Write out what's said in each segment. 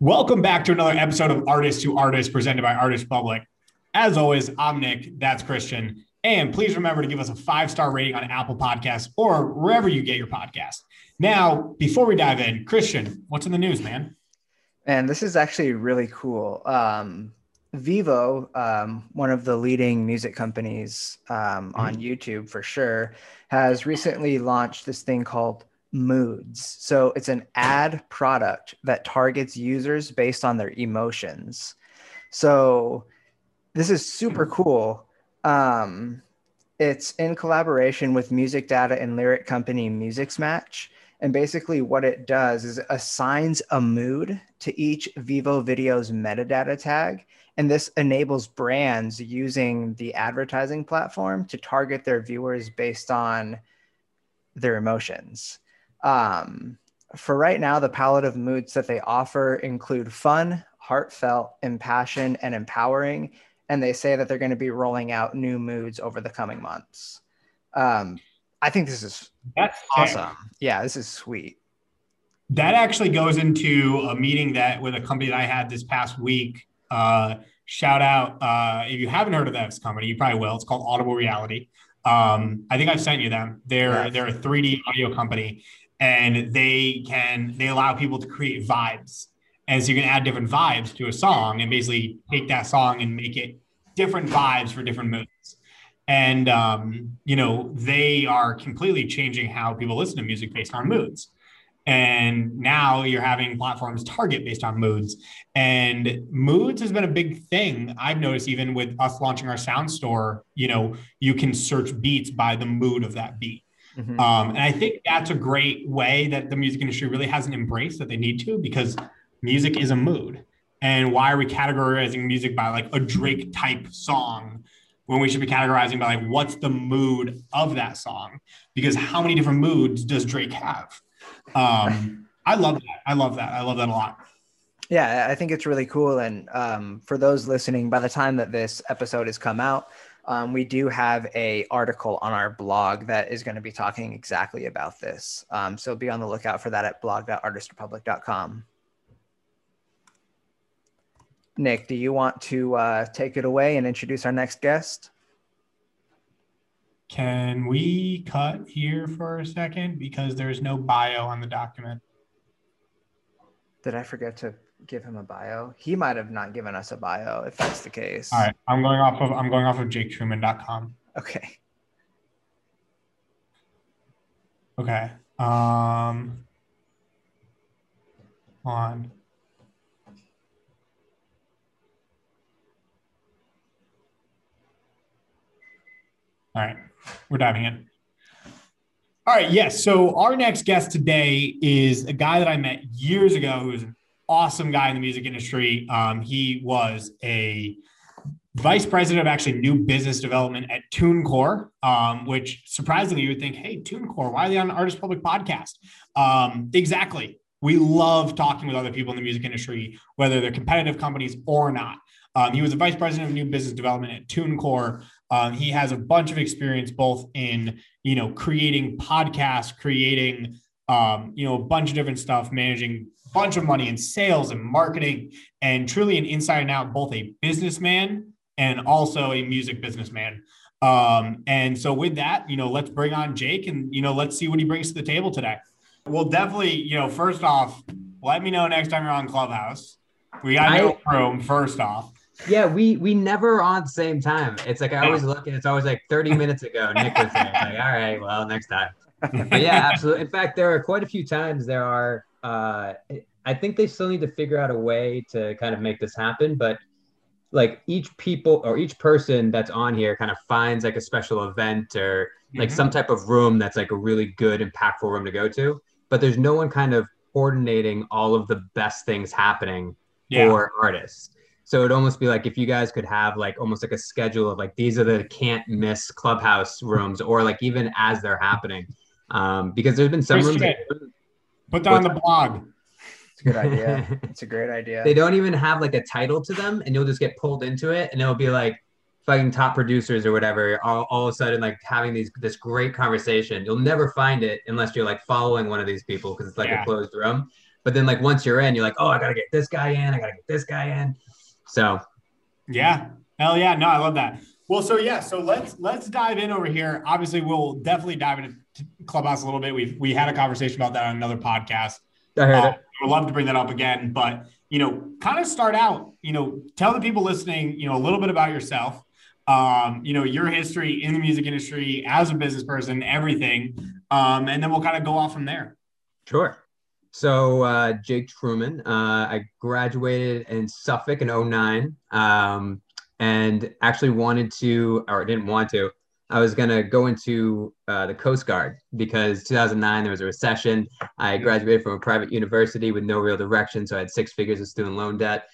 Welcome back to another episode of Artist to Artist presented by Artist Republik. As always, I'm Nick, that's Christian. And please remember to give us a five star rating on Apple Podcasts or wherever you get your podcast. Now, before we dive in, Christian, what's in the news, man? And this is actually really cool. Um, Vevo, um, one of the leading music companies um, on mm-hmm. YouTube for sure, has recently launched this thing called Moods. So it's an ad product that targets users based on their emotions. So this is super cool. Um, it's in collaboration with music data and lyric company Musixmatch. And basically, what it does is assigns a mood to each Vevo video's metadata tag. And this enables brands using the advertising platform to target their viewers based on their emotions. Um, for right now, the palette of moods that they offer include fun, heartfelt, impassioned, and empowering. And they say that they're going to be rolling out new moods over the coming months. Um, I think this is That's awesome. Fair. Yeah, this is sweet. That actually goes into a meeting that with a company that I had this past week. Uh, shout out uh, if you haven't heard of this company, you probably will. It's called Audible Reality. Um, I think I've sent you them. They're they're a 3D audio company, and they can they allow people to create vibes. And so you can add different vibes to a song and basically take that song and make it different vibes for different moods and um, you know they are completely changing how people listen to music based on moods and now you're having platforms target based on moods and moods has been a big thing. I've noticed even with us launching our sound store you know you can search beats by the mood of that beat Mm-hmm. Um, and I think that's a great way that the music industry really hasn't embraced that they need to because music is a mood. And why are we categorizing music by like a Drake type song when we should be categorizing by like what's the mood of that song? Because how many different moods does Drake have? Um, I love that. I love that. I love that a lot. Yeah, I think it's really cool. And um, for those listening, by the time that this episode has come out, um, we do have a article on our blog that is going to be talking exactly about this. Um, so be on the lookout for that at blog.artistrepublik.com. Nick, do you want to uh, take it away and introduce our next guest? Can we cut here for a second because there's no bio on the document? Did I forget to give him a bio? He might have not given us a bio if that's the case. All right. I'm going off of I'm going off of jaketruman.com. Okay. Okay. Um on. All right. We're diving in. All right. Yes. So our next guest today is a guy that I met years ago who was an awesome guy in the music industry. Um, he was a vice president of actually new business development at TuneCore, um, which surprisingly you would think, hey, TuneCore, why are they on an Artist Republik podcast? Um, exactly. We love talking with other people in the music industry, whether they're competitive companies or not. Um, he was a vice president of new business development at TuneCore. Um, he has a bunch of experience both in you know creating podcasts, creating um, you know a bunch of different stuff, managing a bunch of money in sales and marketing, and truly an inside and out, both a businessman and also a music businessman. Um, and so with that, you know, let's bring on Jake and, you know, let's see what he brings to the table today. Well, definitely, you know, first off, let me know next time you're on Clubhouse. We got no room, first off. Yeah, we we never on the same time. It's like I always look and it's always like 30 minutes ago. Nick was there. Like, all right, well, next time. But yeah, absolutely. In fact, there are quite a few times there are uh, I think they still need to figure out a way to kind of make this happen. But like each people or each person that's on here kind of finds like a special event or like mm-hmm. some type of room that's like a really good, impactful room to go to. But there's no one kind of coordinating all of the best things happening yeah. for artists. So it'd almost be like if you guys could have like almost like a schedule of like these are the can't miss clubhouse rooms or like even as they're happening. Um, because there's been some rooms. That, Put that on the blog. It's a good idea. it's a great idea. They don't even have like a title to them, and you'll just get pulled into it, and it'll be like fucking top producers or whatever. All, all of a sudden, like having these this great conversation. You'll never find it unless you're like following one of these people because it's like yeah. a closed room. but then like once you're in, you're like, oh, I gotta get this guy in, I gotta get this guy in. So yeah, hell yeah, no, I love that. Well, so yeah, so let's let's dive in over here. Obviously, we'll definitely dive into Clubhouse a little bit. We we had a conversation about that on another podcast. I heard uh, it. Would love to bring that up again, but you know, kind of start out. You know, tell the people listening, you know, a little bit about yourself. Um, you know, your history in the music industry as a business person, everything, um, and then we'll kind of go off from there. Sure. So uh, Jake Truman, uh, I graduated in Suffolk in 09. Um, and actually wanted to, or didn't want to, I was going to go into uh, the Coast Guard because 2009 there was a recession. I graduated from a private university with no real direction, so I had six figures of student loan debt,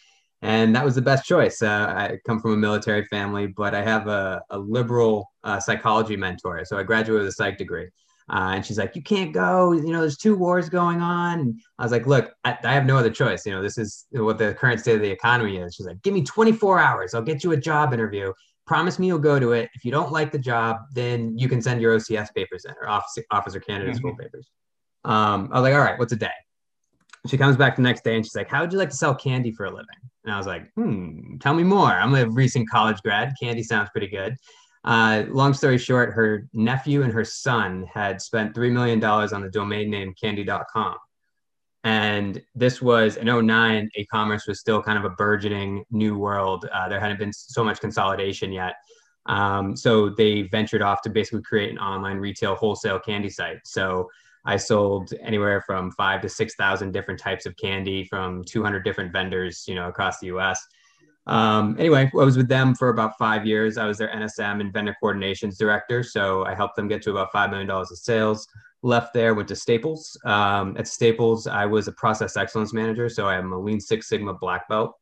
and that was the best choice. Uh, I come from a military family, but I have a, a liberal uh, psychology mentor, so I graduated with a psych degree. Uh, and she's like, you can't go. You know, there's two wars going on. And I was like, look, I, I, have no other choice. You know, this is what the current state of the economy is. She's like, give me 24 hours. I'll get you a job interview. Promise me you'll go to it. If you don't like the job, then you can send your OCS papers in or officer, officer candidate mm-hmm. school papers. Um, I was like, all right, what's a day? She comes back the next day and she's like, how would you like to sell candy for a living? And I was like, hmm, tell me more. I'm a recent college grad. Candy sounds pretty good. Uh, long story short, her nephew and her son had spent $3 million on the domain name candy.com. And this was in 09, e commerce was still kind of a burgeoning new world. Uh, there hadn't been so much consolidation yet. Um, so they ventured off to basically create an online retail wholesale candy site. So I sold anywhere from five to 6,000 different types of candy from 200 different vendors, you know, across the US. Um, anyway, I was with them for about five years. I was their NSM and vendor coordinations director. So I helped them get to about $5 million of sales. Left there, went to Staples. Um, at Staples, I was a process excellence manager. So I'm a Lean Six Sigma black belt,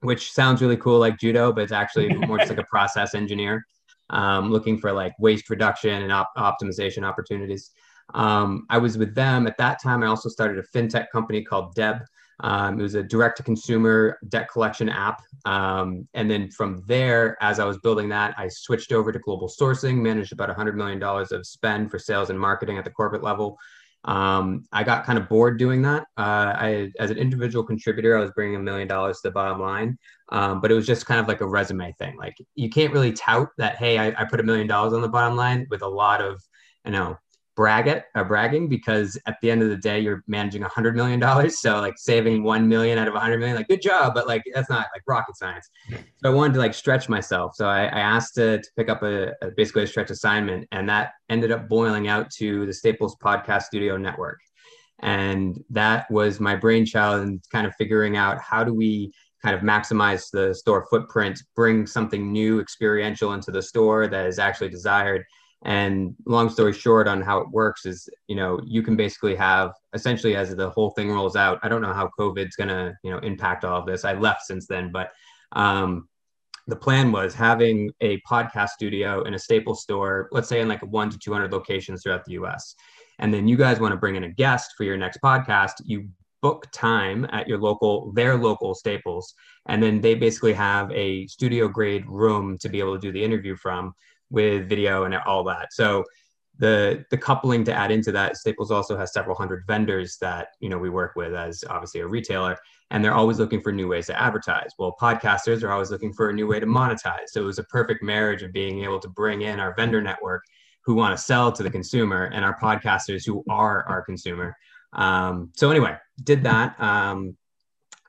which sounds really cool like judo, but it's actually more just like a process engineer um, looking for like waste reduction and op- optimization opportunities. Um, I was with them at that time. I also started a fintech company called Deb. Um, it was a direct to consumer debt collection app. Um, and then from there, as I was building that, I switched over to global sourcing, managed about $100 million of spend for sales and marketing at the corporate level. Um, I got kind of bored doing that. Uh, I, as an individual contributor, I was bringing a million dollars to the bottom line, um, but it was just kind of like a resume thing. Like you can't really tout that, hey, I, I put a million dollars on the bottom line with a lot of, you know, brag it uh, bragging because at the end of the day you're managing a hundred million dollars. So like saving one million out of a hundred million like good job but like that's not like rocket science. So i wanted to like stretch myself. So i, I asked to, to pick up a, a basically a stretch assignment and that ended up boiling out to the staples podcast studio network. And that was my brainchild and kind of figuring out how do we kind of maximize the store footprint bring something new experiential into the store that is actually desired and long story short on how it works is, you know, you can basically have essentially as the whole thing rolls out. I don't know how COVID's going to, you know, impact all of this. I left since then, but um, the plan was having a podcast studio in a staple store, let's say in like one to 200 locations throughout the US. And then you guys want to bring in a guest for your next podcast. You book time at your local, their local staples. And then they basically have a studio grade room to be able to do the interview from with video and all that. So the the coupling to add into that, Staples also has several hundred vendors that you know we work with as obviously a retailer, and they're always looking for new ways to advertise. Well, podcasters are always looking for a new way to monetize. So it was a perfect marriage of being able to bring in our vendor network who want to sell to the consumer and our podcasters who are our consumer. Um, so anyway, did that. Um,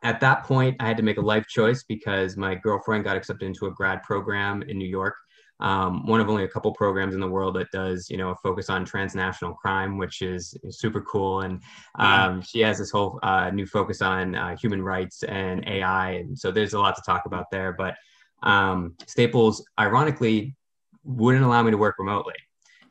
at that point, I had to make a life choice because my girlfriend got accepted into a grad program in New York um, one of only a couple programs in the world that does, you know, a focus on transnational crime, which is, is super cool. And um, she has this whole uh, new focus on uh, human rights and AI. And so there's a lot to talk about there. But um, Staples, ironically, wouldn't allow me to work remotely.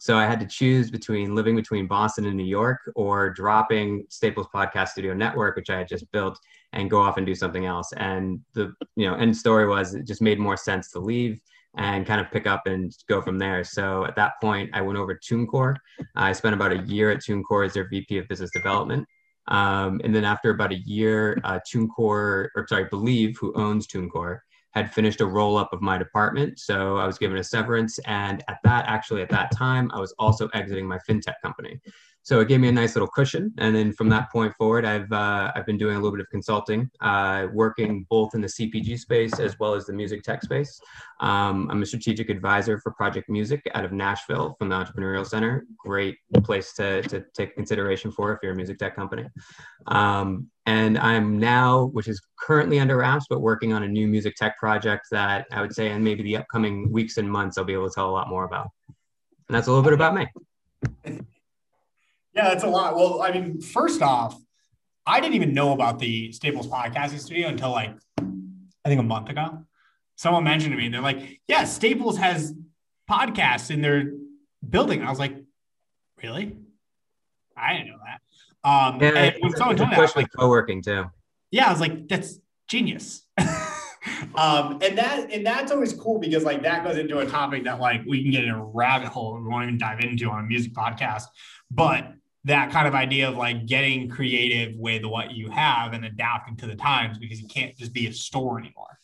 So I had to choose between living between Boston and New York or dropping Staples Podcast Studio Network, which I had just built, and go off and do something else. And the you know end story was it just made more sense to leave and kind of pick up and go from there. So at that point, I went over to TuneCore. I spent about a year at TuneCore as their VP of Business Development. Um, and then after about a year, uh, TuneCore, or sorry, Believe, who owns TuneCore, had finished a roll up of my department. So I was given a severance. And at that, actually, at that time, I was also exiting my fintech company. So it gave me a nice little cushion. And then from that point forward, I've uh, I've been doing a little bit of consulting, uh, working both in the CPG space as well as the music tech space. Um, I'm a strategic advisor for Project Music out of Nashville from the Entrepreneurial Center. Great place to, to take consideration for if you're a music tech company. Um, and I'm now, which is currently under wraps, but working on a new music tech project that I would say in maybe the upcoming weeks and months, I'll be able to tell a lot more about. And that's a little bit about me. Yeah, that's a lot. Well, I mean, first off, I didn't even know about the Staples podcasting studio until like I think a month ago. Someone mentioned to me, and they're like, "Yeah, Staples has podcasts in their building." I was like, "Really? I didn't know that." Um, yeah, and when someone told me, like, co-working too. Yeah, I was like, "That's genius." um, and that and that's always cool because like that goes into a topic that like we can get in a rabbit hole and we won't even dive into on a music podcast, but that kind of idea of like getting creative with what you have and adapting to the times because you can't just be a store anymore.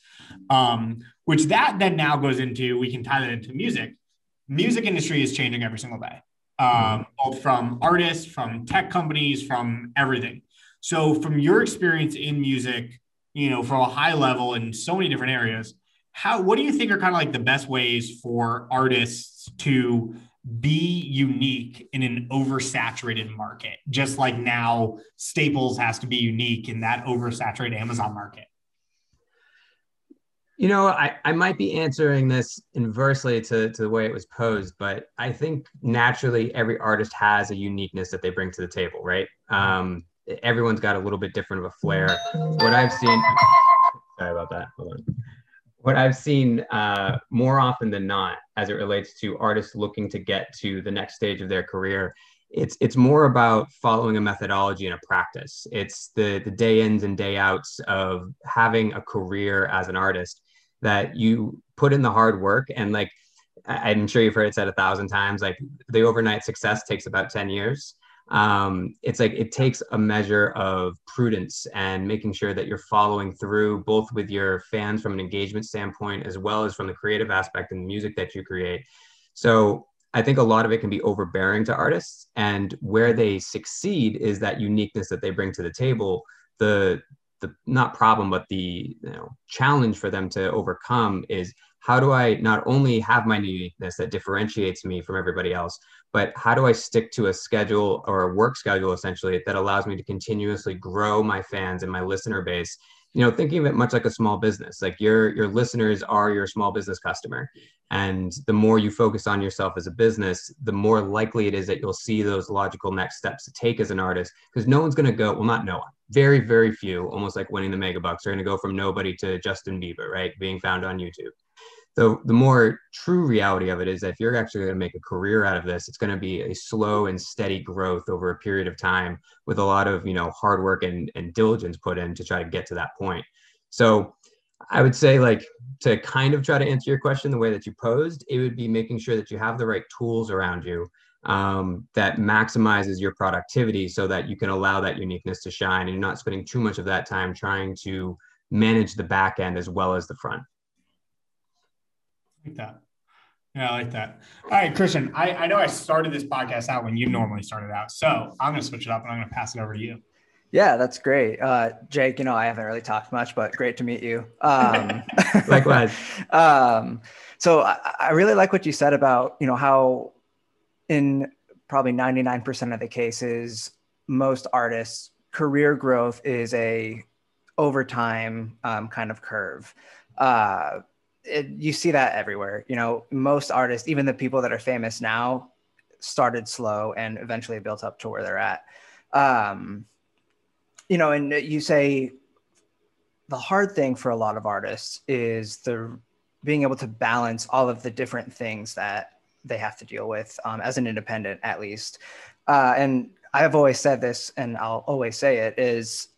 Um, which that then now goes into we can tie that into music. Music industry is changing every single day, um, both from artists, from tech companies, from everything. So, from your experience in music, you know, from a high level in so many different areas, how what do you think are kind of like the best ways for artists to be unique in an oversaturated market, just like now Staples has to be unique in that oversaturated Amazon market? You know, I, I might be answering this inversely to, to the way it was posed, but I think naturally every artist has a uniqueness that they bring to the table, right? Um, everyone's got a little bit different of a flair. What I've seen, sorry about that. What I've seen uh, more often than not, as it relates to artists looking to get to the next stage of their career, it's it's more about following a methodology and a practice. It's the the day ins and day outs of having a career as an artist that you put in the hard work and like I'm sure you've heard it said a thousand times. Like the overnight success takes about ten years um, it's like it takes a measure of prudence and making sure that you're following through both with your fans from an engagement standpoint as well as from the creative aspect and the music that you create. So i think a lot of it can be overbearing to artists and where they succeed is that uniqueness that they bring to the table the the not problem but the you know challenge for them to overcome is how do I not only have my uniqueness that differentiates me from everybody else, but how do I stick to a schedule or a work schedule essentially that allows me to continuously grow my fans and my listener base? You know, thinking of it much like a small business, like your your listeners are your small business customer. And the more you focus on yourself as a business, the more likely it is that you'll see those logical next steps to take as an artist. Because no one's gonna go, well, not no one, very, very few, almost like winning the mega bucks, are gonna go from nobody to Justin Bieber, right? Being found on YouTube the the more true reality of it is that if you're actually going to make a career out of this it's going to be a slow and steady growth over a period of time with a lot of you know hard work and, and diligence put in to try to get to that point. So i would say like to kind of try to answer your question the way that you posed it would be making sure that you have the right tools around you um, that maximizes your productivity so that you can allow that uniqueness to shine and you're not spending too much of that time trying to manage the back end as well as the front like that. Yeah, I like that. All right, Christian, I, I know I started this podcast out when you normally started out. So I'm going to switch it up and I'm going to pass it over to you. Yeah, that's great. Uh, Jake, you know, I haven't really talked much, but great to meet you. Um, Likewise. um, so I, I really like what you said about, you know, how in probably 99% of the cases, most artists, career growth is a overtime um, kind of curve. Uh, it, you see that everywhere. You know, most artists, even the people that are famous now, started slow and eventually built up to where they're at. Um, you know, and you say the hard thing for a lot of artists is the being able to balance all of the different things that they have to deal with um, as an independent, at least. Uh, and I've always said this, and I'll always say it: is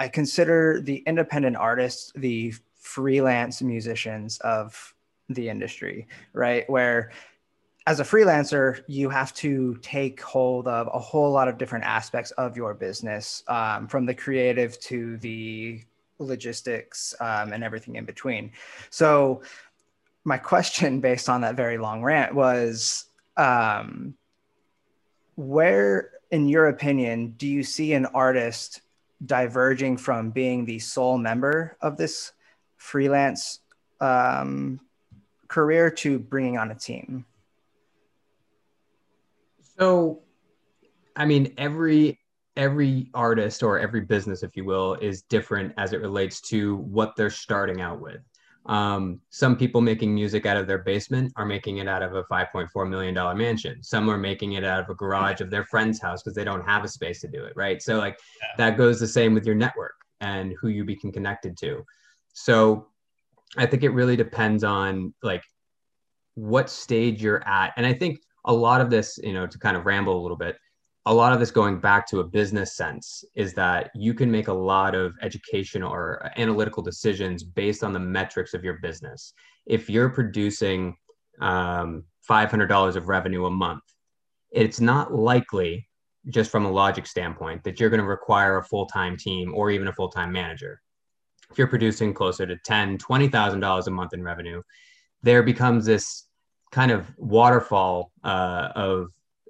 I consider the independent artist the freelance musicians of the industry, right? Where as a freelancer, you have to take hold of a whole lot of different aspects of your business, um, from the creative to the logistics um, and everything in between. So, my question, based on that very long rant, was um, where in your opinion, do you see an artist diverging from being the sole member of this freelance um, career to bringing on a team? So, I mean, every every artist or every business, if you will, is different as it relates to what they're starting out with. Um, some people making music out of their basement are making it out of a $5.4 million mansion. Some are making it out of a garage of their friend's house because they don't have a space to do it, right? So, like, yeah. that goes the same with your network and who you become connected to. So, I think it really depends on like what stage you're at. And I think a lot of this, you know, to kind of ramble a little bit, a lot of this going back to a business sense is that you can make a lot of educational or analytical decisions based on the metrics of your business. If you're producing um, $500 of revenue a month, it's not likely, just from a logic standpoint, that you're going to require a full time team or even a full time manager. If you're producing closer to $10,000, $20,000 a month in revenue, there becomes this kind of waterfall uh, of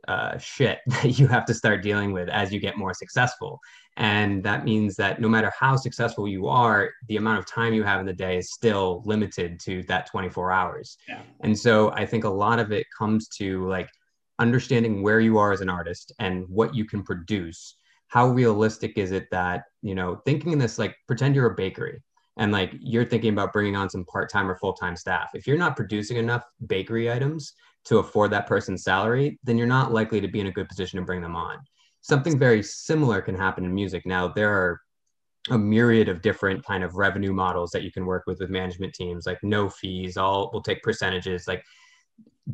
uh, shit that you have to start dealing with as you get more successful. And that means that no matter how successful you are, the amount of time you have in the day is still limited to that 24 hours. Yeah. And so I think a lot of it comes to like understanding where you are as an artist and what you can produce. How realistic is it that, you know, thinking in this, like pretend you're a bakery and like you're thinking about bringing on some part-time or full-time staff if you're not producing enough bakery items to afford that person's salary, then you're not likely to be in a good position to bring them on. Something very similar can happen in music. Now, there are a myriad of different kind of revenue models that you can work with with management teams, like no fees, all will take percentages. Like,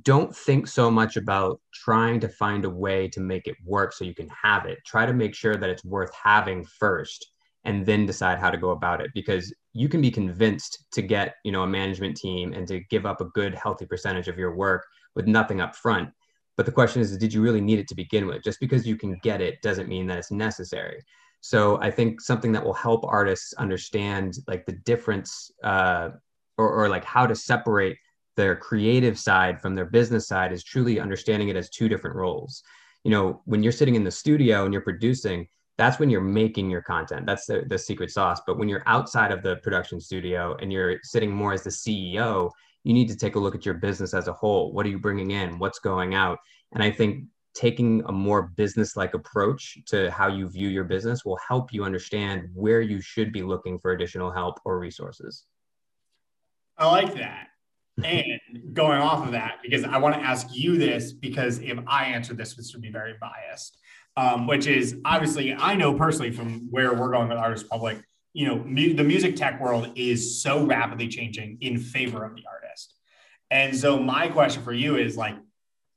don't think so much about trying to find a way to make it work so you can have it. Try to make sure that it's worth having first and then decide how to go about it because you can be convinced to get you know a management team and to give up a good healthy percentage of your work with nothing up front. But the question is, did you really need it to begin with? Just because you can get it doesn't mean that it's necessary. So I think something that will help artists understand like the difference uh, or, or like how to separate their creative side from their business side is truly understanding it as two different roles. You know, when you're sitting in the studio and you're producing, that's when you're making your content. That's the, the secret sauce. But when you're outside of the production studio and you're sitting more as the CEO, you need to take a look at your business as a whole. What are you bringing in? What's going out? And I think taking a more business like approach to how you view your business will help you understand where you should be looking for additional help or resources. I like that. And going off of that, because I want to ask you this, because if I answer this, this would be very biased, um, which is obviously I know personally from where we're going with Artist Republik, you know, mu- the music tech world is so rapidly changing in favor of the artist. And so my question for you is like,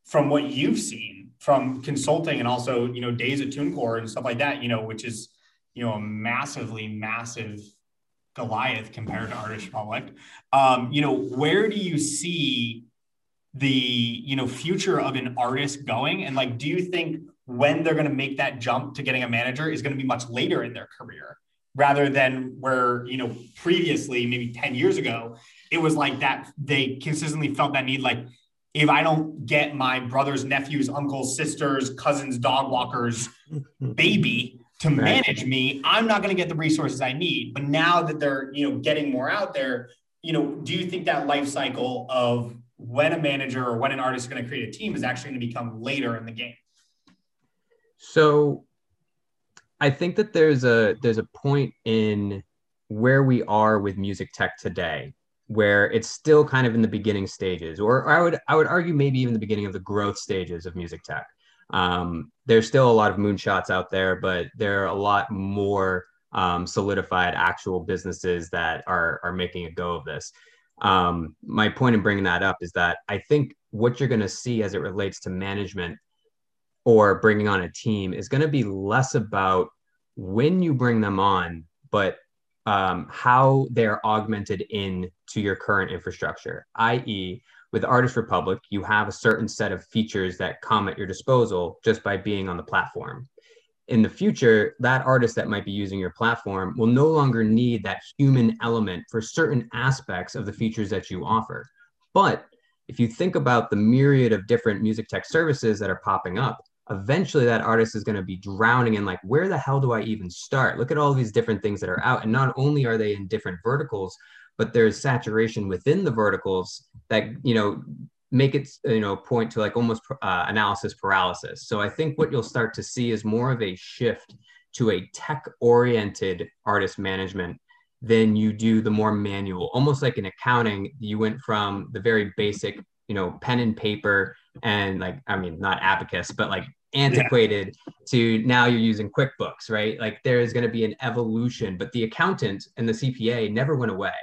from what you've seen from consulting and also, you know, days at TuneCore and stuff like that, you know, which is, you know, a massively massive Goliath compared to Artist Republik. Um, you know, where do you see the, you know, future of an artist going? And like, do you think when they're going to make that jump to getting a manager is going to be much later in their career? rather than where you know previously maybe 10 years ago it was like that they consistently felt that need like if i don't get my brother's nephews uncles sisters cousins dog walkers baby to manage right. me i'm not going to get the resources i need but now that they're you know getting more out there you know do you think that life cycle of when a manager or when an artist is going to create a team is actually going to become later in the game so I think that there's a there's a point in where we are with music tech today where it's still kind of in the beginning stages or I would I would argue maybe even the beginning of the growth stages of music tech. Um, there's still a lot of moonshots out there, but there are a lot more um, solidified actual businesses that are are making a go of this. Um, my point in bringing that up is that I think what you're going to see as it relates to management or bringing on a team is going to be less about when you bring them on, but um, how they're augmented in to your current infrastructure, i.e., with Artist Republik, you have a certain set of features that come at your disposal just by being on the platform. In the future, that artist that might be using your platform will no longer need that human element for certain aspects of the features that you offer. But if you think about the myriad of different music tech services that are popping up, eventually that artist is going to be drowning in like where the hell do i even start look at all these different things that are out and not only are they in different verticals but there's saturation within the verticals that you know make it you know point to like almost uh, analysis paralysis. So i think what you'll start to see is more of a shift to a tech oriented artist management than you do the more manual almost like in accounting. You went from the very basic you know pen and paper and like i mean not abacus but like antiquated yeah. to now you're using quickbooks right? Like there is going to be an evolution but the accountant and the cpa never went away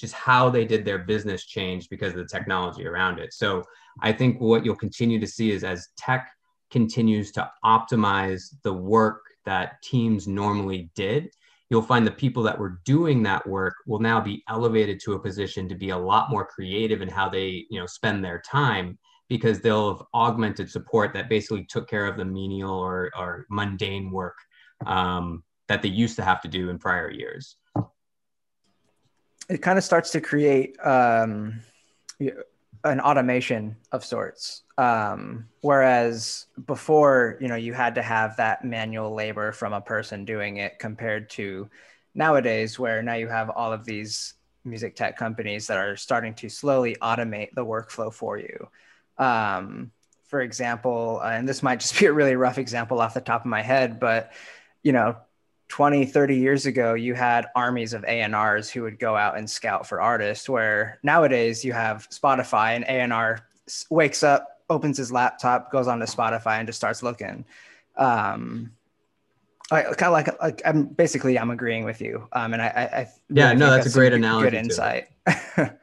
just how they did their business changed because of the technology around it so i think what you'll continue to see is as tech continues to optimize the work that teams normally did you'll find the people that were doing that work will now be elevated to a position to be a lot more creative in how they you know spend their time because they'll have augmented support that basically took care of the menial or, or mundane work um, that they used to have to do in prior years. It kind of starts to create um, an automation of sorts. Um, whereas before, you know, you had to have that manual labor from a person doing it compared to nowadays, where now you have all of these music tech companies that are starting to slowly automate the workflow for you. Um, for example, uh, and this might just be a really rough example off the top of my head, but you know, 20, 30 years ago, you had armies of A&Rs who would go out and scout for artists, where nowadays you have Spotify and A&R wakes up, opens his laptop, goes on to Spotify and just starts looking. Um, I kind of like, like I'm basically I'm agreeing with you. Um, and I, I, I yeah, no, that's, that's, a great analogy. Good insight.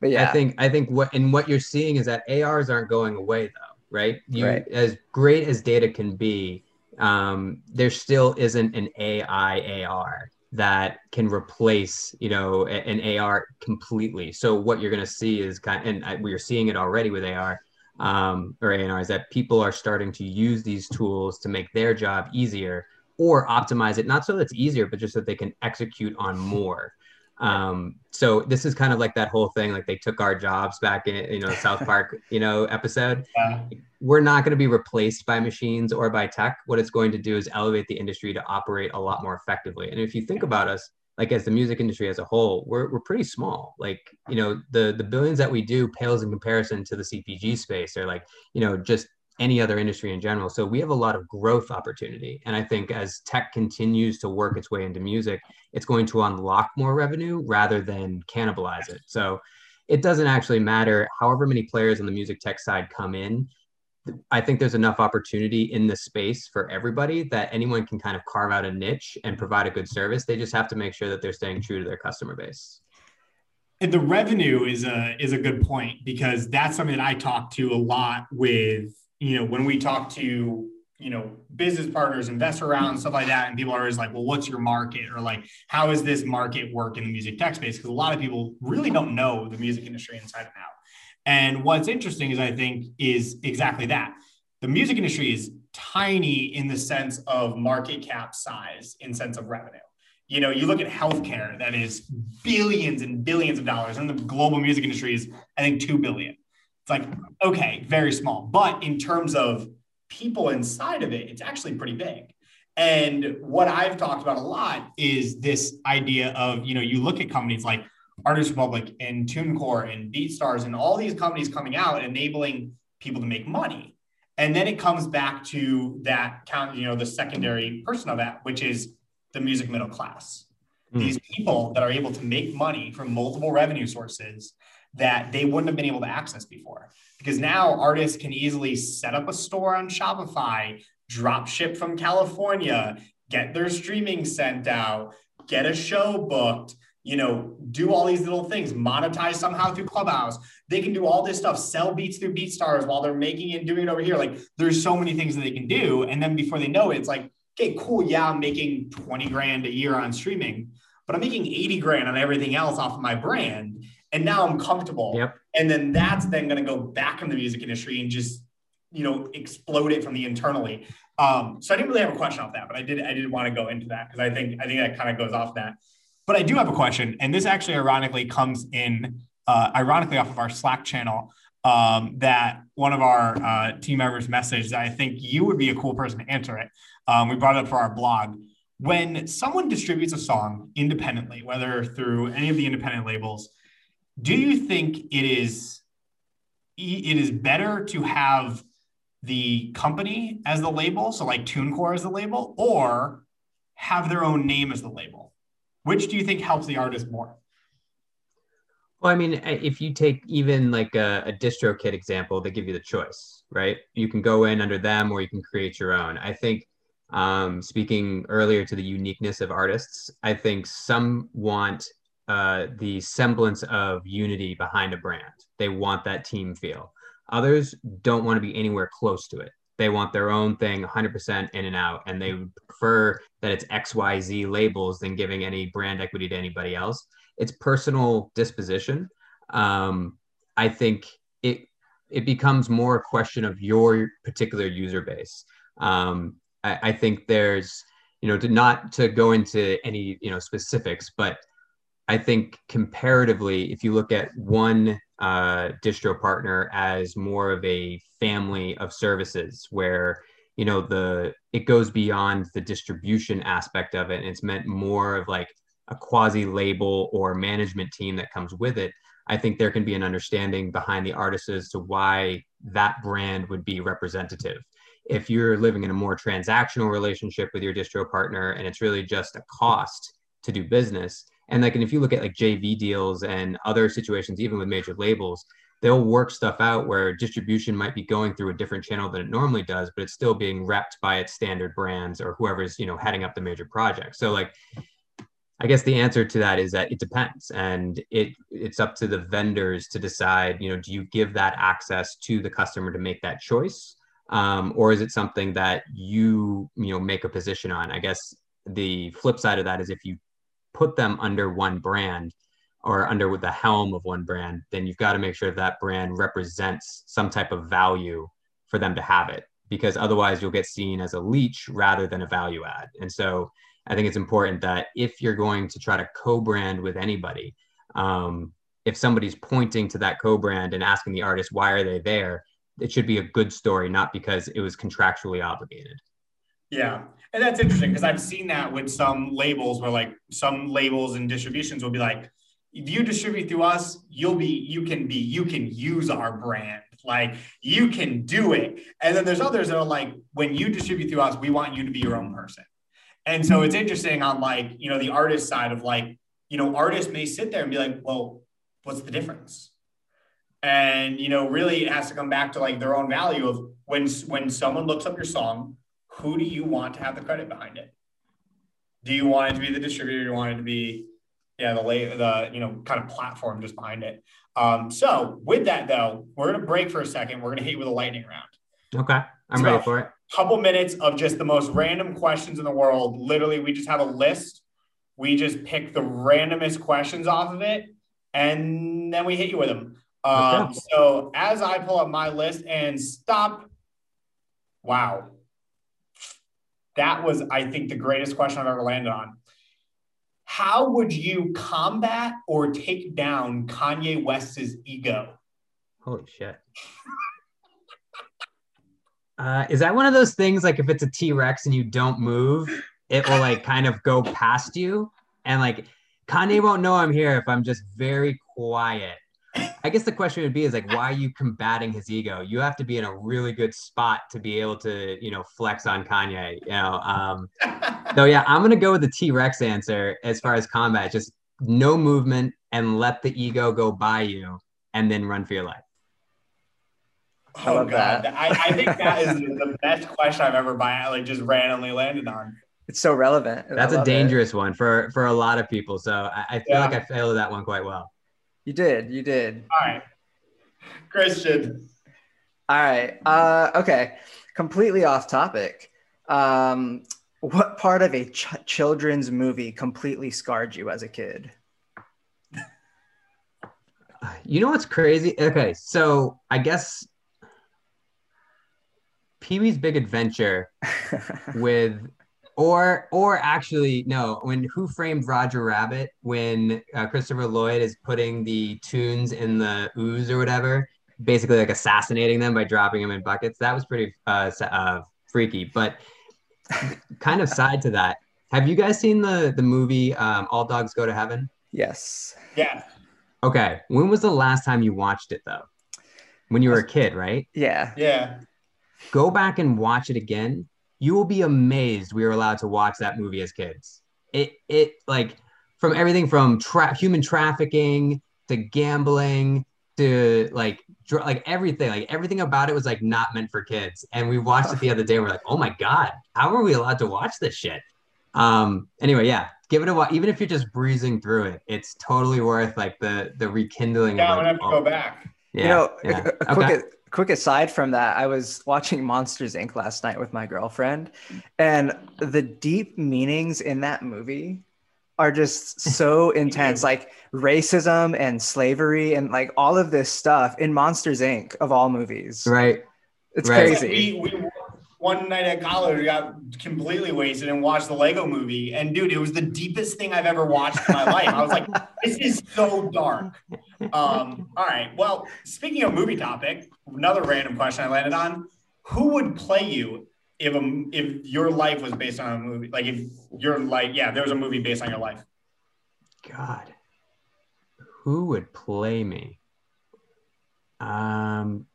But yeah, I think I think what and what you're seeing is that ARs aren't going away though, right? You right. as great as data can be, um, there still isn't an AI AR that can replace you know an AR completely. So what you're going to see is kind of, and we are seeing it already with AR um, or ANR is that people are starting to use these tools to make their job easier or optimize it not so that it's easier but just that they can execute on more um, so this is kind of like that whole thing, like they took our jobs back in, you know, South Park, you know, episode. Yeah. We're not going to be replaced by machines or by tech. What it's going to do is elevate the industry to operate a lot more effectively. And if you think about us, like as the music industry as a whole, we're, we're pretty small. Like, you know, the the billions that we do pales in comparison to the CPG space. They're like, you know, just any other industry in general. So we have a lot of growth opportunity. And I think as tech continues to work its way into music, it's going to unlock more revenue rather than cannibalize it. So it doesn't actually matter however many players on the music tech side come in. I think there's enough opportunity in the space for everybody that anyone can kind of carve out a niche and provide a good service. They just have to make sure that they're staying true to their customer base. And the revenue is a is a good point because that's something that I talk to a lot with you know, when we talk to, you know, business partners, investor rounds, stuff like that, and people are always like, well, what's your market? Or like, how is this market work in the music tech space? Because a lot of people really don't know the music industry inside and out. And what's interesting is I think is exactly that. The music industry is tiny in the sense of market cap size in sense of revenue. You know, you look at healthcare that is billions and billions of dollars, and the global music industry is, I think, two billion. It's like, okay, very small. But in terms of people inside of it, it's actually pretty big. And what I've talked about a lot is this idea of, you know, you look at companies like Artist Republik and TuneCore and BeatStars and all these companies coming out enabling people to make money. And then it comes back to that count, you know, the secondary person of that, which is the music middle class. Mm. These people that are able to make money from multiple revenue sources that they wouldn't have been able to access before. Because now artists can easily set up a store on Shopify, drop ship from California, get their streaming sent out, get a show booked, you know, do all these little things, monetize somehow through Clubhouse. They can do all this stuff, sell beats through BeatStars while they're making it and doing it over here. Like there's so many things that they can do. And then before they know it, it's like, okay, cool. Yeah, I'm making 20 grand a year on streaming, but I'm making 80 grand on everything else off of my brand and now I'm comfortable. Yep. And then that's then going to go back in the music industry and just you know explode it from the internally. Um, so I didn't really have a question off that, but I did I did want to go into that because I think I think that kind of goes off that. But I do have a question, and this actually ironically comes in uh, ironically off of our Slack channel. um, that one of our uh, team members messaged that I think you would be a cool person to answer it. Um, we brought it up for our blog. When someone distributes a song independently, whether through any of the independent labels, do you think it is it is better to have the company as the label, so like TuneCore as the label, or have their own name as the label? Which do you think helps the artist more? Well, I mean, if you take even like a, a DistroKid example, they give you the choice, right? You can go in under them or you can create your own. I think, um, speaking earlier to the uniqueness of artists, I think some want uh, the semblance of unity behind a brand. They want that team feel. Others don't want to be anywhere close to it. They want their own thing 100% in and out, and they prefer that it's XYZ labels than giving any brand equity to anybody else it's personal disposition. Um, I think it it becomes more a question of your particular user base. Um, I, I, think there's you know to not to go into any you know specifics, but I think comparatively, if you look at one uh, distro partner as more of a family of services where you know the it goes beyond the distribution aspect of it and it's meant more of like a quasi label or management team that comes with it, I think there can be an understanding behind the artist as to why that brand would be representative. If you're living in a more transactional relationship with your distro partner and it's really just a cost to do business, and like, and if you look at like JV deals and other situations, even with major labels, they'll work stuff out where distribution might be going through a different channel than it normally does, but it's still being repped by its standard brands or whoever's, you know, heading up the major project. So like I guess the answer to that is that it depends, and it it's up to the vendors to decide. You know, do you give that access to the customer to make that choice, um, or is it something that you you know make a position on? I guess the flip side of that is if you put them under one brand or under the helm of one brand, then you've got to make sure that brand represents some type of value for them to have it, because otherwise you'll get seen as a leech rather than a value add, and so I think it's important that if you're going to try to co-brand with anybody, um, if somebody's pointing to that co-brand and asking the artist why are they there, it should be a good story, not because it was contractually obligated. Yeah, and that's interesting because I've seen that with some labels where like some labels and distributions will be like, if you distribute through us, you'll be you can be you can use our brand. Like you can do it. And then there's others that are like, when you distribute through us, we want you to be your own person. And so it's interesting on like, you know, the artist side of like, you know, artists may sit there and be like, well, what's the difference? And, you know, really it has to come back to like their own value of when, when someone looks up your song, who do you want to have the credit behind it? Do you want it to be the distributor? Do you want it to be, yeah, the lay, the, you know, kind of platform just behind it. Um, so with that though, we're going to break for a second. We're going to hit you with a lightning round. Okay. I'm so, ready for it couple minutes of just the most random questions in the world. Literally, we just have a list. We just pick the randomest questions off of it, and then we hit you with them. Um, okay. So as I pull up my list and stop, wow, that was I think the greatest question I've ever landed on. How would you combat or take down Kanye West's ego? Holy shit. Uh, is that one of those things like if it's a T Rex and you don't move, it will like kind of go past you? And like Kanye won't know I'm here if I'm just very quiet. I guess the question would be is like, why are you combating his ego? You have to be in a really good spot to be able to, you know, flex on Kanye. You know, um, so yeah, I'm gonna go with the T Rex answer as far as combat. Just no movement and let the ego go by you, and then run for your life. Oh god, I, I, think that is the best question I've ever by like just randomly landed on. It's so relevant. That's a dangerous it. one for for a lot of people. So I, I feel yeah. like I failed that one quite well. You did. You did. All right, Christian. All right. Uh, okay. Completely off topic. Um, what part of a ch- children's movie completely scarred you as a kid? You know what's crazy? Okay, so I guess Pee Wee's Big Adventure with or or actually no when who framed roger rabbit when uh, christopher lloyd is putting the tunes in the ooze or whatever basically like assassinating them by dropping them in buckets. That was pretty uh, uh, freaky. But kind of side to that, have you guys seen the the movie um, All Dogs Go to Heaven? Yes. Yeah. Okay. When was the last time you watched it though? When you were a kid, right? Yeah. Yeah. Go back and watch it again. You will be amazed we were allowed to watch that movie as kids. It it like from everything from tra- human trafficking to gambling to like dr- like everything like everything about it was like not meant for kids and we watched it the other day and we're like oh my god how are we allowed to watch this shit um anyway yeah give it a watch even if you're just breezing through it it's totally worth like the the rekindling Yeah, of, I'm gonna have to go back. yeah, you know, yeah. a, a Okay. quick aside from that, I was watching Monsters Inc. last night with my girlfriend, and the deep meanings in that movie are just so intense like racism and slavery and like all of this stuff in monsters inc of all movies right it's right. crazy We, we one night at college we got completely wasted and watched the Lego movie. And dude, it was the deepest thing I've ever watched in my life. I was like, this is so dark. Um, all right. Well, speaking of movie topic, another random question I landed on. Who would play you if a, if your life was based on a movie? Like if your life, yeah, there was a movie based on your life. God, who would play me? Um,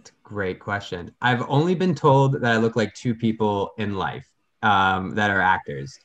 it's a great question. I've only been told that I look like two people in life um, that are actors.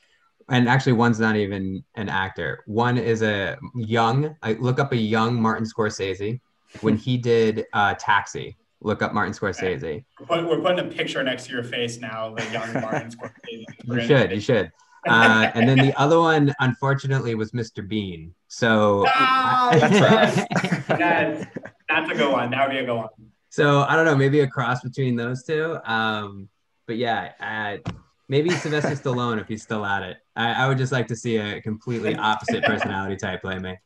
And actually, one's not even an actor. One is a young, I look up a young Martin Scorsese when he did uh, Taxi. Look up Martin Scorsese. But we're putting a picture next to your face now, the young Martin Scorsese. You should, you should. Uh, and then the other one, unfortunately, was Mr. Bean. So, Ah, That's yes. That- that's a good one. That would be a good one. so I don't know, maybe a cross between those two. Um, but yeah, uh, maybe Sylvester Stallone if he's still at it. I, I would just like to see a completely opposite personality type play me.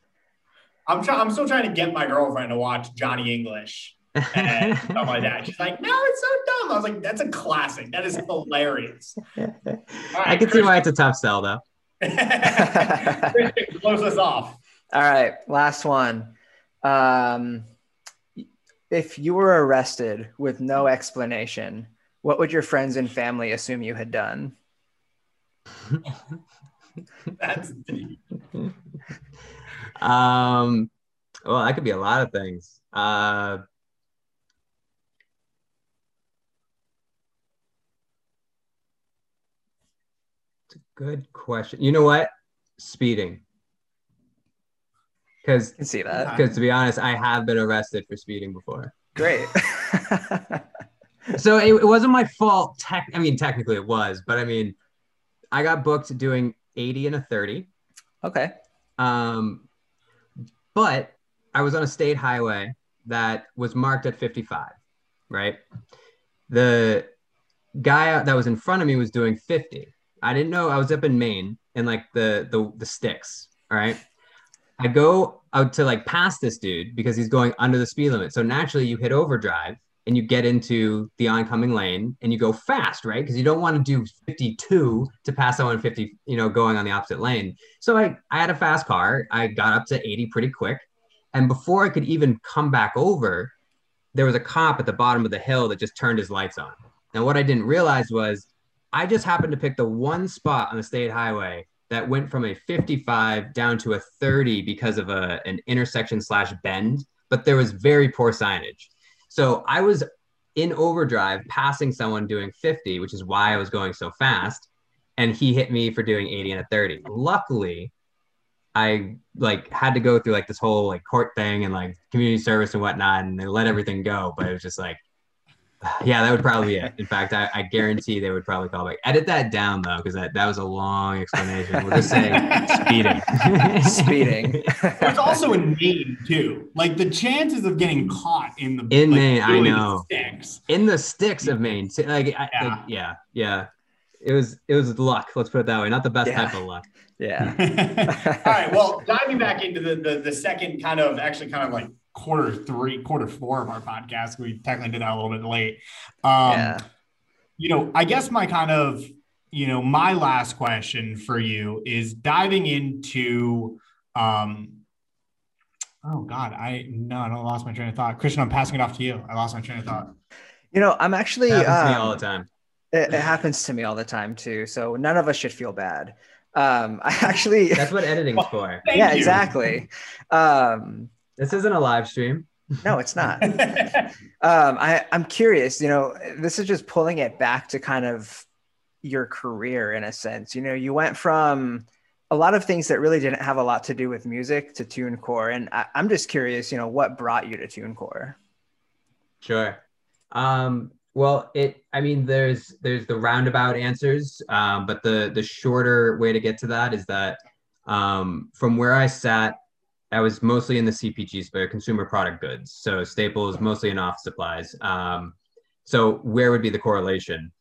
I'm trying. I'm still trying to get my girlfriend to watch Johnny English and stuff like that. She's like, "No, it's so dumb." I was like, "That's a classic. That is hilarious." I can see why it's a tough sell though. Christian, close us off. all right last one um if you were arrested with no explanation what would your friends and family assume you had done That's deep. Um, well, that could be a lot of things. Uh, it's a good question. You know what? Speeding. Because, see that because to be honest, I have been arrested for speeding before. great So it, it wasn't my fault. Tech, I mean, technically it was, but I mean, I got booked doing 80 and a 30. okay Um, but I was on a state highway that was marked at 55, right? The guy that was in front of me was doing 50. I didn't know I was up in Maine in like the the, the sticks. All right. I go out to like pass this dude because he's going under the speed limit. So naturally you hit overdrive and you get into the oncoming lane and you go fast, right? Because you don't want to do 52 to pass someone 50, you know, going on the opposite lane. So I, I had a fast car. I got up to 80 pretty quick. And before I could even come back over, there was a cop at the bottom of the hill that just turned his lights on. And what I didn't realize was I just happened to pick the one spot on the state highway that went from a 55 down to a 30 because of a, an intersection slash bend, but there was very poor signage. So I was in overdrive passing someone doing 50, which is why I was going so fast. And he hit me for doing 80 and a 30. Luckily, I like had to go through like this whole like court thing and like community service and whatnot, and they let everything go. But it was just like, yeah, that would probably be it. In fact, I, I guarantee they would probably call back. Edit that down though, because that, that was a long explanation. We're just saying speeding. speeding There's also in Maine too. Like the chances of getting caught in the In like, Maine, I know. sticks. in the sticks of Maine. So, Like, I, Yeah. like, yeah, yeah. It was it was luck. Let's put it that way. Not the best Yeah. type of luck. yeah All right. Well, diving back into the, the the second kind of actually kind of like quarter three, quarter four of our podcast. We technically did that a little bit late. Um, yeah you know, I guess my kind of, you know, my last question for you is diving into um Oh God, I no, I lost my train of thought. Christian, I'm passing it off to you. I lost my train of thought. You know, I'm actually It happens to me um, all the time. It, it happens to me all the time too. So none of us should feel bad. Um, I actually, That's what editing's for. Yeah, you. exactly. Um, This isn't a live stream. no, it's not. Um, I, I'm curious. You know, this is just pulling it back to kind of your career in a sense. You know, you went from a lot of things that really didn't have a lot to do with music to TuneCore, and I, I'm just curious. You know, what brought you to TuneCore? Sure. Um, well, it. I mean, there's there's the roundabout answers, um, but the the shorter way to get to that is that um, from where I sat, I was mostly in the CPG space, consumer product goods. So staples, mostly in office supplies. Um, so where would be the correlation?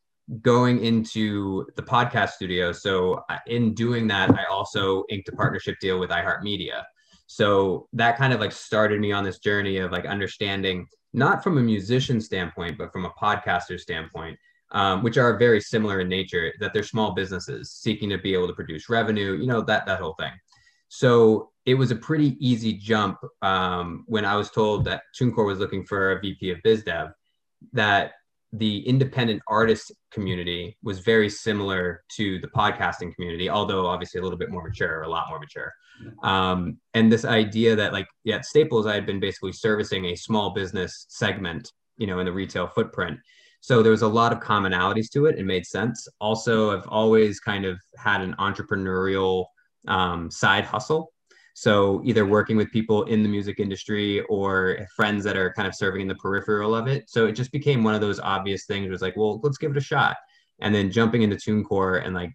Going into the podcast studio. So in doing that, I also inked a partnership deal with iHeartMedia. So that kind of like started me on this journey of like understanding not from a musician standpoint, but from a podcaster standpoint, um, which are very similar in nature, that they're small businesses seeking to be able to produce revenue, you know, that that whole thing. So it was a pretty easy jump um, when I was told that TuneCore was looking for a VP of biz dev, that the independent artist community was very similar to the podcasting community, although obviously a little bit more mature, a lot more mature. Um, and this idea that like, yeah, at Staples, I had been basically servicing a small business segment, you know, in the retail footprint. So there was a lot of commonalities to it. It made sense. Also, I've always kind of had an entrepreneurial um, side hustle. So either working with people in the music industry or friends that are kind of serving in the peripheral of it. So it just became one of those obvious things. It was like, well, let's give it a shot. And then jumping into TuneCore and like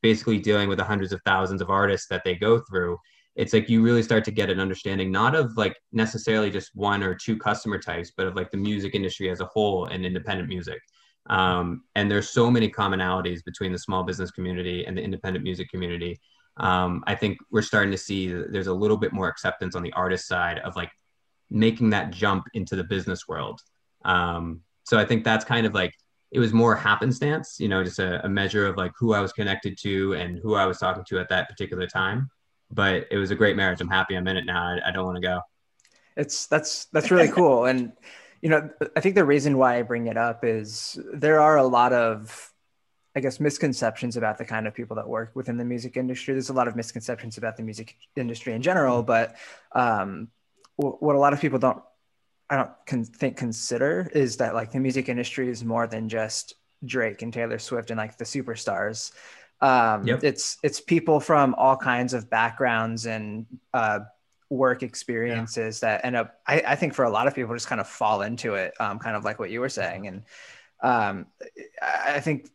basically dealing with the hundreds of thousands of artists that they go through, it's like you really start to get an understanding not of like necessarily just one or two customer types, but of like the music industry as a whole and independent music. Um, and there's so many commonalities between the small business community and the independent music community um, I think we're starting to see there's a little bit more acceptance on the artist side of like making that jump into the business world. Um, so I think that's kind of like it was more happenstance, you know, just a, a, measure of like who I was connected to and who I was talking to at that particular time. But it was a great marriage. I'm happy I'm in it now. I, I don't want to go. It's that's that's really cool. And you know, I think the reason why I bring it up is there are a lot of I guess misconceptions about the kind of people that work within the music industry. There's a lot of misconceptions about the music industry in general, but um, w- what a lot of people don't, I don't con- think consider is that like the music industry is more than just Drake and Taylor Swift and like the superstars. Um, Yep. It's it's people from all kinds of backgrounds and uh, work experiences that end up. I, I think for a lot of people just kind of fall into it, um, kind of like what you were saying, and um, I think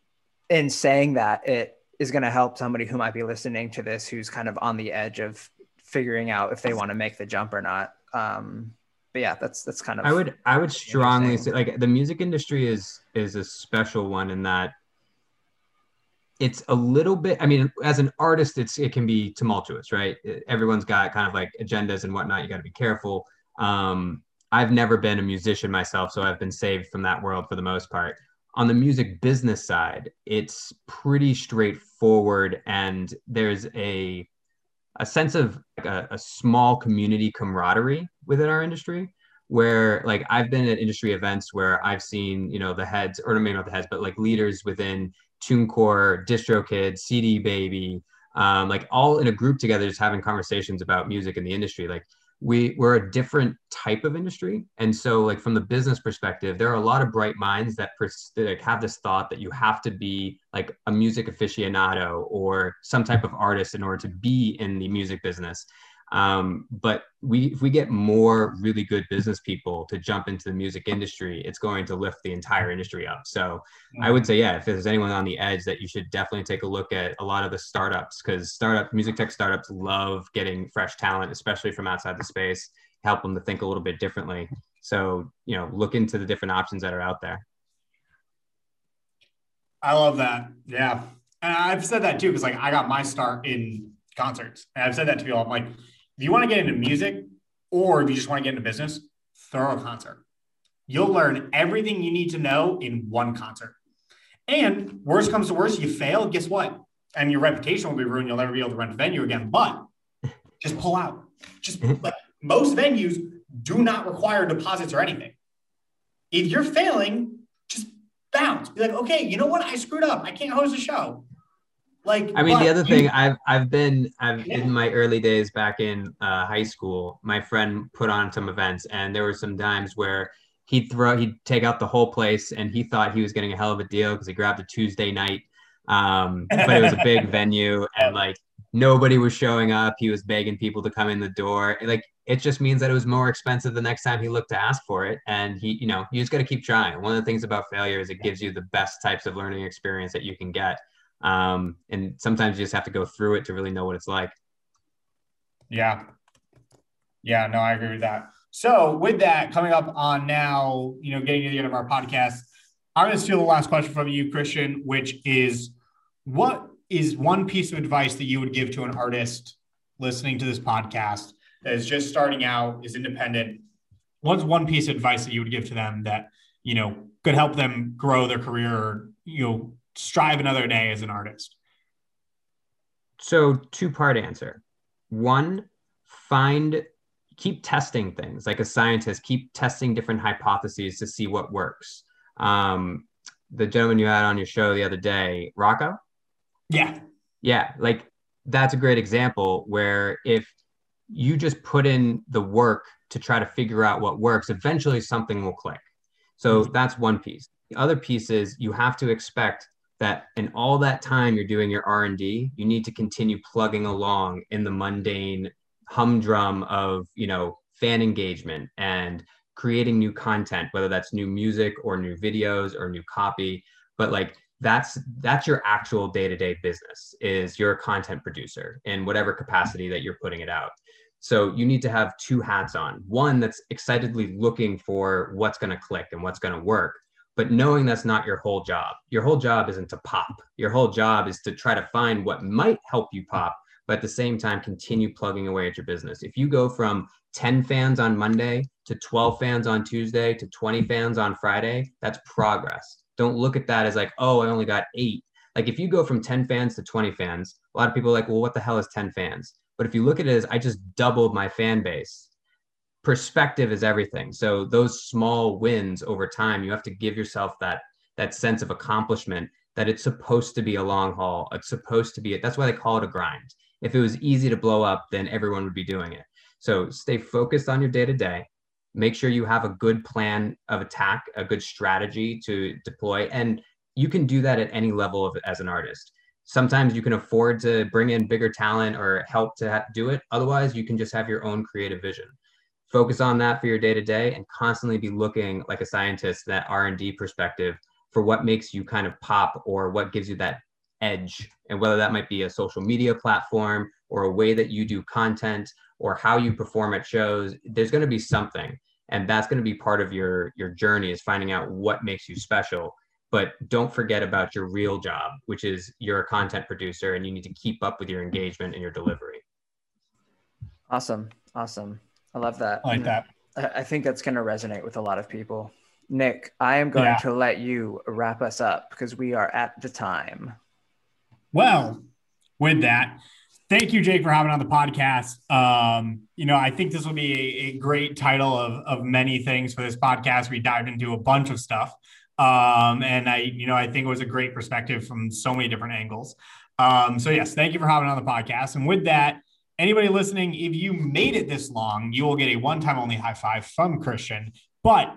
in saying that it is going to help somebody who might be listening to this who's kind of on the edge of figuring out if they want to make the jump or not. Um but yeah that's that's kind of I would I would strongly say like the music industry is is a special one in that it's a little bit I mean as an artist it's it can be tumultuous right? Everyone's got kind of like agendas and whatnot you got to be careful. Um I've never been a musician myself so I've been saved from that world for the most part on the music business side it's pretty straightforward and there's a a sense of like a, a small community camaraderie within our industry where like I've been at industry events where I've seen, you know, the heads or maybe not the heads, but like leaders within TuneCore, DistroKid, CD Baby, um, like all in a group together, just having conversations about music in the industry. Like we we're a different type of industry, and so like from the business perspective, there are a lot of bright minds that, pers- that like, have this thought that you have to be like a music aficionado or some type of artist in order to be in the music business. Um, but we, if we get more really good business people to jump into the music industry, it's going to lift the entire industry up. So I would say, yeah, if there's anyone on the edge, that you should definitely take a look at a lot of the startups because startup music tech startups love getting fresh talent, especially from outside the space, help them to think a little bit differently. So you know, look into the different options that are out there. I love that. Yeah. And I've said that too, because like I got my start in concerts. And I've said that to people. I'm like, if you want to get into music or if you just want to get into business, throw a concert. You'll learn everything you need to know in one concert. And worst comes to worst, you fail, guess what? And your reputation will be ruined. You'll never be able to rent a venue again. But just pull out. Just like, most venues do not require deposits or anything. If you're failing, just bounce. Be like, okay, you know what? I screwed up. I can't host a show. Like, I mean, the other you, thing I've I've been I've yeah. in my early days back in uh, high school. My friend put on some events, and there were some times where he'd throw he'd take out the whole place, and he thought he was getting a hell of a deal because he grabbed a Tuesday night. Um, but it was a big venue, and like nobody was showing up. He was begging people to come in the door. Like it just means that it was more expensive the next time he looked to ask for it. And he, you know, you just got to keep trying. One of the things about failure is it gives you the best types of learning experience that you can get. Um, and sometimes you just have to go through it to really know what it's like. Yeah. Yeah, no, I agree with that. So with that coming up on now, you know, getting to the end of our podcast, I'm going to steal the last question from you, Christian, which is what is one piece of advice that you would give to an artist listening to this podcast that is just starting out, is independent? What's one piece of advice that you would give to them that, you know, could help them grow their career or, you know, strive another day as an artist? So, two part answer. One, find, keep testing things like a scientist, keep testing different hypotheses to see what works. Um, the gentleman you had on your show the other day, Rocco. Yeah. Yeah. Like that's a great example where if you just put in the work to try to figure out what works, eventually something will click. So mm-hmm. that's one piece. The other piece is you have to expect that in all that time you're doing your r&d you need to continue plugging along in the mundane humdrum of you know fan engagement and creating new content whether that's new music or new videos or new copy. But like that's that's your actual day-to-day business is you're a content producer in whatever capacity that you're putting it out. So you need to have two hats on. One that's excitedly looking for what's going to click and what's going to work but knowing that's not your whole job your whole job isn't to pop your whole job is to try to find what might help you pop but at the same time continue plugging away at your business if you go from 10 fans on monday to 12 fans on tuesday to 20 fans on friday that's progress don't look at that as like, oh, I only got eight. Like if you go from 10 fans to 20 fans, a lot of people are like, well, what the hell is 10 fans? But if you look at it as I just doubled my fan base, perspective is everything. So those small wins over time, you have to give yourself that that sense of accomplishment that it's supposed to be a long haul. It's supposed to be it. that's why they call it a grind. If it was easy to blow up, then everyone would be doing it. So stay focused on your day to day make sure you have a good plan of attack, a good strategy to deploy. And you can do that at any level of as an artist. Sometimes you can afford to bring in bigger talent or help to do it. Otherwise, you can just have your own creative vision. Focus on that for your day to day and constantly be looking like a scientist, that R&D perspective for what makes you kind of pop or what gives you that edge. And whether that might be a social media platform or a way that you do content or how you perform at shows, there's going to be something. And that's going to be part of your your journey is finding out what makes you special. But don't forget about your real job which is you're a content producer and you need to keep up with your engagement and your delivery. Awesome. Awesome i love that i like that i think that's going to resonate with a lot of people nick i am going yeah. to let you wrap us up because we are at the time well with that Thank you, Jake, for having on the podcast. Um, you know, I think this will be a, a, great title of, of many things for this podcast. We dived into a bunch of stuff. Um, and I, you know, I think it was a great perspective from so many different angles. Um, so yes, thank you for having on the podcast. And with that, anybody listening, if you made it this long, you will get a one-time only high five from Christian. But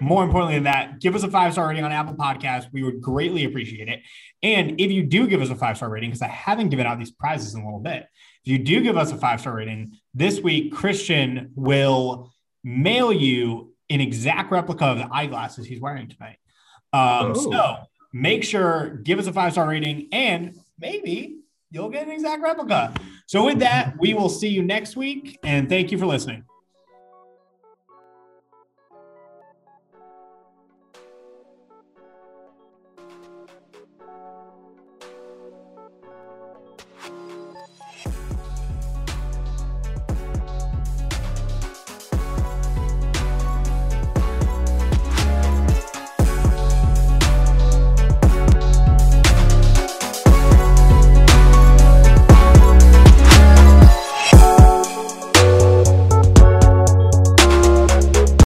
more importantly than that, give us a five star rating on Apple Podcasts. We would greatly appreciate it. And if you do give us a five star rating, because I haven't given out these prizes in a little bit, if you do give us a five star rating this week, Christian will mail you an exact replica of the eyeglasses he's wearing tonight. Um, oh. so make sure give us a five star rating, and maybe you'll get an exact replica. So with that, we will see you next week, and thank you for listening.